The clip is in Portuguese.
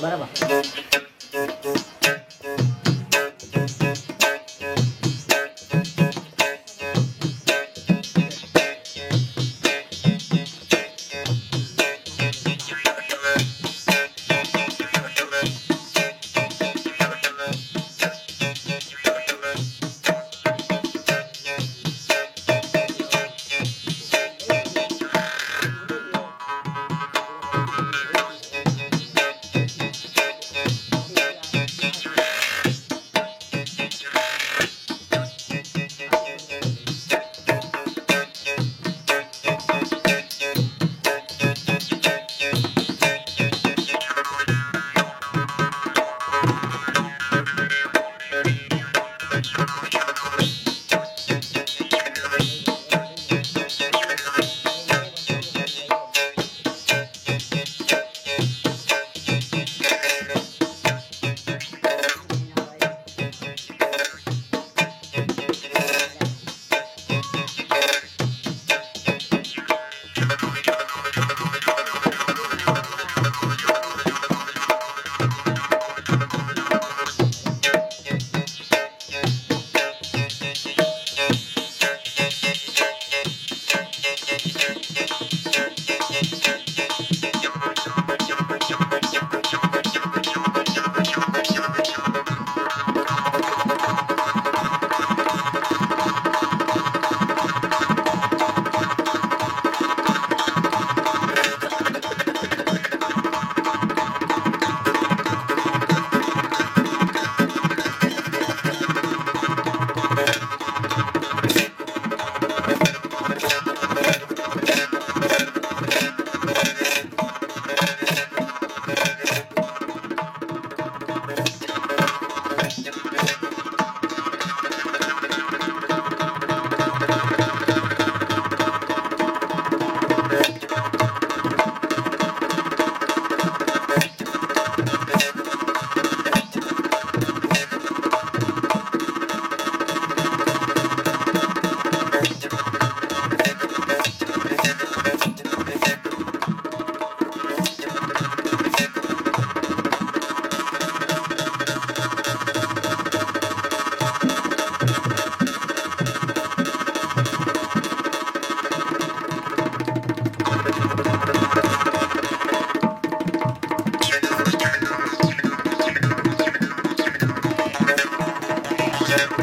Bora lá. Yeah.